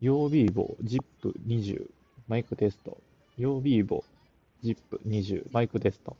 曜日棒、ジッ ZIP20 マイクテスト。曜日棒、ジッ ZIP20 マイクテスト。